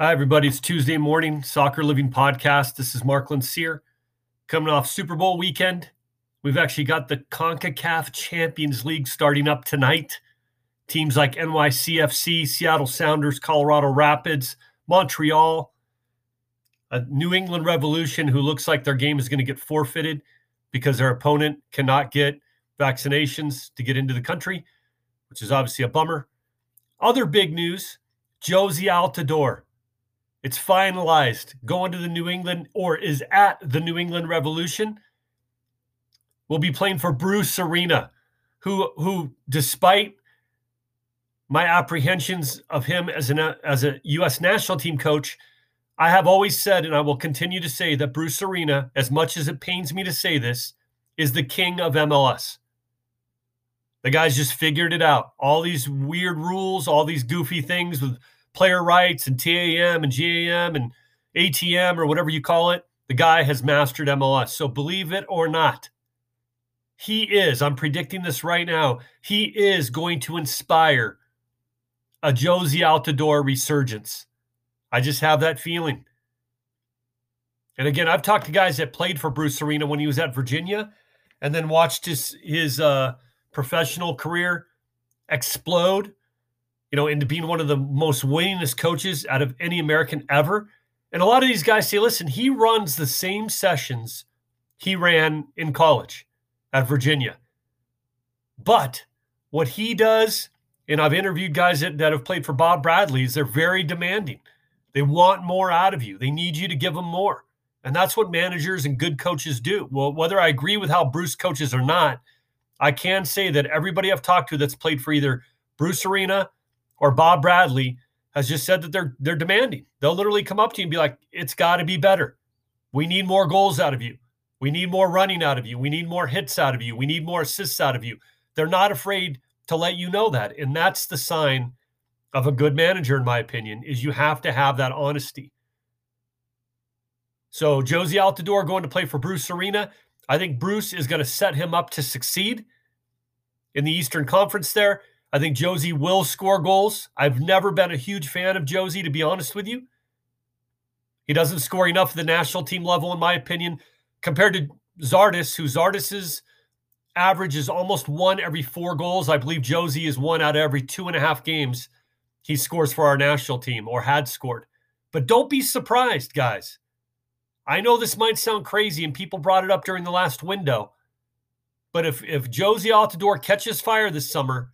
Hi, everybody. It's Tuesday morning, Soccer Living Podcast. This is Mark Lincir coming off Super Bowl weekend. We've actually got the CONCACAF Champions League starting up tonight. Teams like NYCFC, Seattle Sounders, Colorado Rapids, Montreal, a New England Revolution who looks like their game is going to get forfeited because their opponent cannot get vaccinations to get into the country, which is obviously a bummer. Other big news Jozy Altidore it's finalized. Going to the New England or is at the New England Revolution. Will be playing for Bruce Arena, who who despite my apprehensions of him as an as a U.S. national team coach, I have always said, and I will continue to say that Bruce Arena, as much as it pains me to say this, is the king of MLS. The guys just figured it out. All these weird rules, all these goofy things with player rights and TAM and GAM and ATM or whatever you call it, the guy has mastered MLS. So believe it or not, he is, I'm predicting this right now, he is going to inspire a Jozy Altidore resurgence. I just have that feeling. And again, I've talked to guys that played for Bruce Arena when he was at Virginia and then watched his his uh, professional career explode you know, into being one of the most winningest coaches out of any American ever. And a lot of these guys say, listen, he runs the same sessions he ran in college at Virginia. But what he does, and I've interviewed guys that, that have played for Bob Bradley, is they're very demanding. They want more out of you. They need you to give them more. And that's what managers and good coaches do. Well, whether I agree with how Bruce coaches or not, I can say that everybody I've talked to that's played for either Bruce Arena or Bob Bradley has just said that they're they're demanding. They'll literally come up to you and be like, "It's got to be better. We need more goals out of you. We need more running out of you. We need more hits out of you. We need more assists out of you." They're not afraid to let you know that, and that's the sign of a good manager, in my opinion. Is you have to have that honesty. So Jozy Altidore going to play for Bruce Arena. I think Bruce is going to set him up to succeed in the Eastern Conference there. I think Jozy will score goals. I've never been a huge fan of Jozy, to be honest with you. He doesn't score enough at the national team level, in my opinion, compared to Zardes, who Zardes's average is almost one every four goals. I believe Jozy is one out of every two and a half games he scores for our national team or had scored. But don't be surprised, guys. I know this might sound crazy, and people brought it up during the last window. But if if Jozy Altidore catches fire this summer,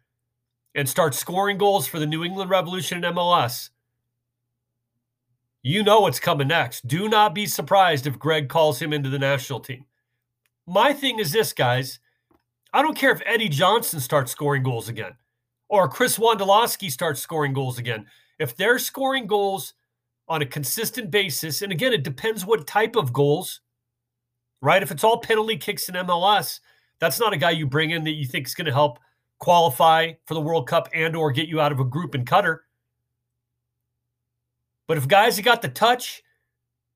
and start scoring goals for the New England Revolution and MLS, you know what's coming next. Do not be surprised if Gregg calls him into the national team. My thing is this, guys. I don't care if Eddie Johnson starts scoring goals again or Chris Wondolowski starts scoring goals again. If they're scoring goals on a consistent basis, and again, it depends what type of goals, right? If it's all penalty kicks in MLS, that's not a guy you bring in that you think is going to help – qualify for the World Cup and or get you out of a group in Qatar. But if guys have got the touch,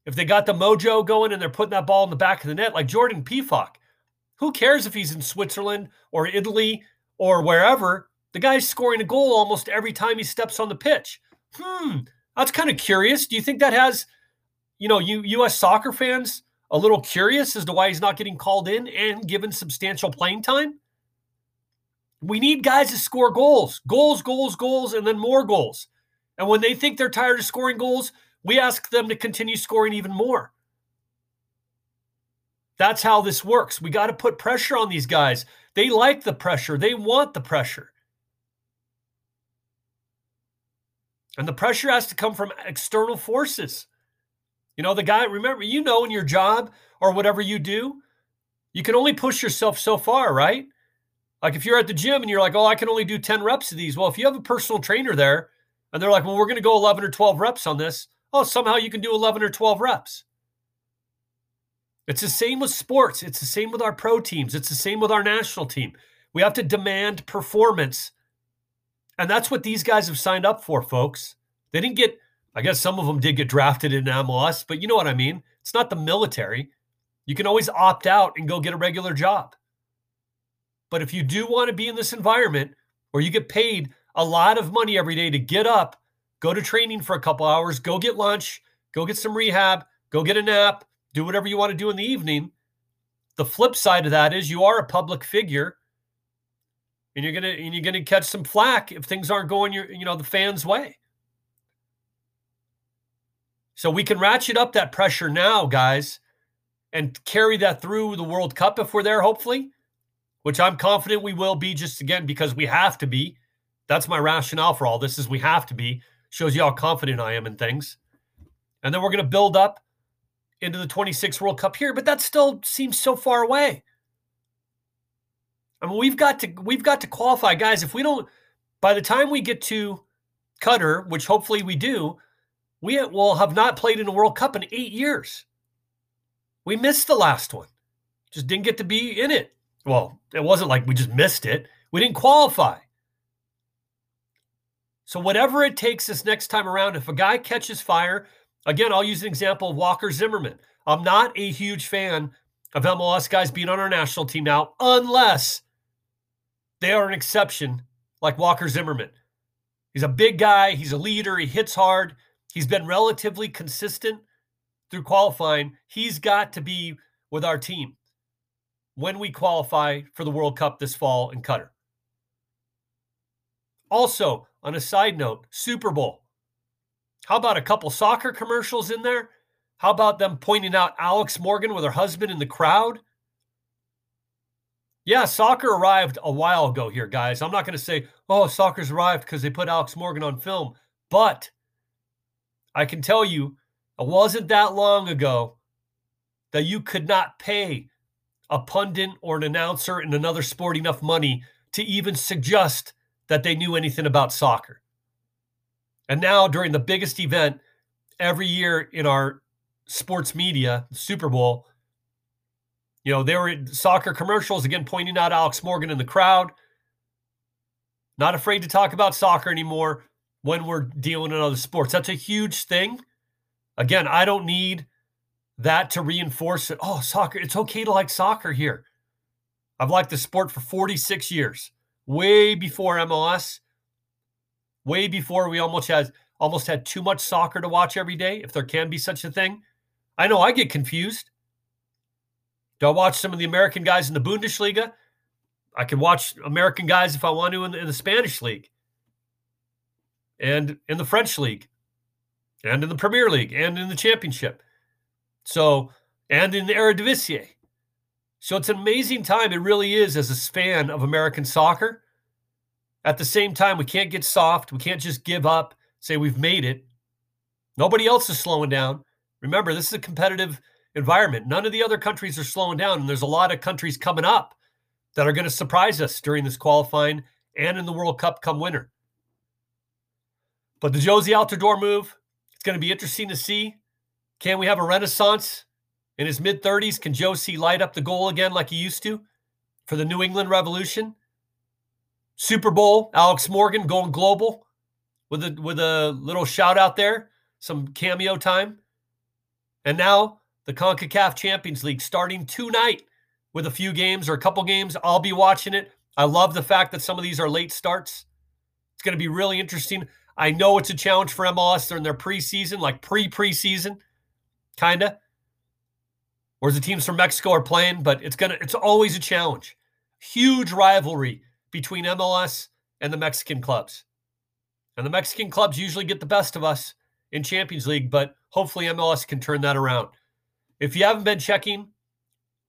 if they got the mojo going and they're putting that ball in the back of the net, like Jordan Pefok, who cares if he's in Switzerland or Italy or wherever? The guy's scoring a goal almost every time he steps on the pitch. Hmm, that's kind of curious. Do you think that has, you know, you U.S. soccer fans a little curious as to why he's not getting called in and given substantial playing time? We need guys to score goals, goals, goals, goals, and then more goals. And when they think they're tired of scoring goals, we ask them to continue scoring even more. That's how this works. We got to put pressure on these guys. They like the pressure, they want the pressure. And the pressure has to come from external forces. You know, the guy, remember, you know, in your job or whatever you do, you can only push yourself so far, right? Like if you're at the gym and you're like, oh, I can only do 10 reps of these. Well, if you have a personal trainer there and they're like, well, we're going to go 11 or 12 reps on this. Oh, somehow you can do 11 or 12 reps. It's the same with sports. It's the same with our pro teams. It's the same with our national team. We have to demand performance. And that's what these guys have signed up for, folks. They didn't get, I guess some of them did get drafted in MLS, but you know what I mean? It's not the military. You can always opt out and go get a regular job. But if you do want to be in this environment where you get paid a lot of money every day to get up go to training for a couple hours, go get lunch, go get some rehab, go get a nap, do whatever you want to do in the evening. The flip side of that is you are a public figure and you're gonna and you're gonna catch some flack if things aren't going your you know the fans' way. So we can ratchet up that pressure now, guys, and carry that through the World Cup if we're there, hopefully, which I'm confident we will be just again because we have to be. That's my rationale for all this is we have to be. Shows you how confident I am in things. And then we're going to build up into the 26 World Cup here, but that still seems so far away. I mean, we've got to we've got to qualify, guys. If we don't, by the time we get to Qatar, which hopefully we do, we will have not played in a World Cup in eight years. We missed the last one, just didn't get to be in it. Well, it wasn't like we just missed it; we didn't qualify. So whatever it takes this next time around, if a guy catches fire, again, I'll use an example of Walker Zimmerman. I'm not a huge fan of MLS guys being on our national team now, unless they are an exception, like Walker Zimmerman. He's a big guy. He's a leader. He hits hard. He's been relatively consistent through qualifying. He's got to be with our team when we qualify for the World Cup this fall in Qatar. Also, on a side note, Super Bowl. How about a couple soccer commercials in there? How about them pointing out Alex Morgan with her husband in the crowd? Yeah, soccer arrived a while ago here, guys. I'm not going to say, oh, soccer's arrived because they put Alex Morgan on film. But I can tell you, it wasn't that long ago that you could not pay a pundit or an announcer in another sport enough money to even suggest that they knew anything about soccer. And now, during the biggest event every year in our sports media, Super Bowl, you know, there were soccer commercials again pointing out Alex Morgan in the crowd. Not afraid to talk about soccer anymore when we're dealing in other sports. That's a huge thing. Again, I don't need that to reinforce it. Oh, soccer, it's okay to like soccer here. I've liked the sport for 46 years, way before MLS, way before we almost had almost had too much soccer to watch every day, if there can be such a thing. I know I get confused. Do I watch some of the American guys in the Bundesliga? I can watch American guys if I want to in the, in the Spanish league and in the French league and in the Premier League and in the championship. So, and in the Eredivisie. So it's an amazing time. It really is as a fan of American soccer. At the same time, we can't get soft. We can't just give up, say we've made it. Nobody else is slowing down. Remember, this is a competitive environment. None of the other countries are slowing down, and there's a lot of countries coming up that are going to surprise us during this qualifying and in the World Cup come winter. But the Jozy Altidore move, it's going to be interesting to see. Can we have a renaissance in his mid 30s? Can Jozy light up the goal again like he used to for the New England Revolution? Super Bowl, Alex Morgan going global with a with a little shout out there, some cameo time. And now the CONCACAF Champions League starting tonight with a few games or a couple games. I'll be watching it. I love the fact that some of these are late starts. It's going to be really interesting. I know it's a challenge for MLS. In their preseason, like pre preseason, kind of. Whereas the teams from Mexico are playing, but it's gonna it's always a challenge. Huge rivalry between MLS and the Mexican clubs. And the Mexican clubs usually get the best of us in Champions League, but hopefully MLS can turn that around. If you haven't been checking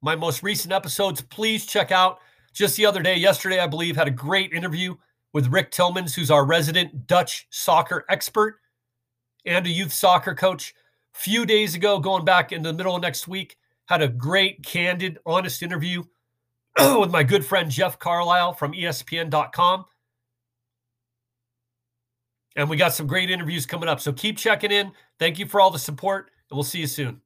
my most recent episodes, please check out. Just the other day, yesterday, I believe, had a great interview with Rick Tillmans, who's our resident Dutch soccer expert and a youth soccer coach. Few days ago, going back in the middle of next week, had a great, candid, honest interview with my good friend Jeff Carlisle from ESPN.com. And we got some great interviews coming up. So keep checking in. Thank you for all the support, and we'll see you soon.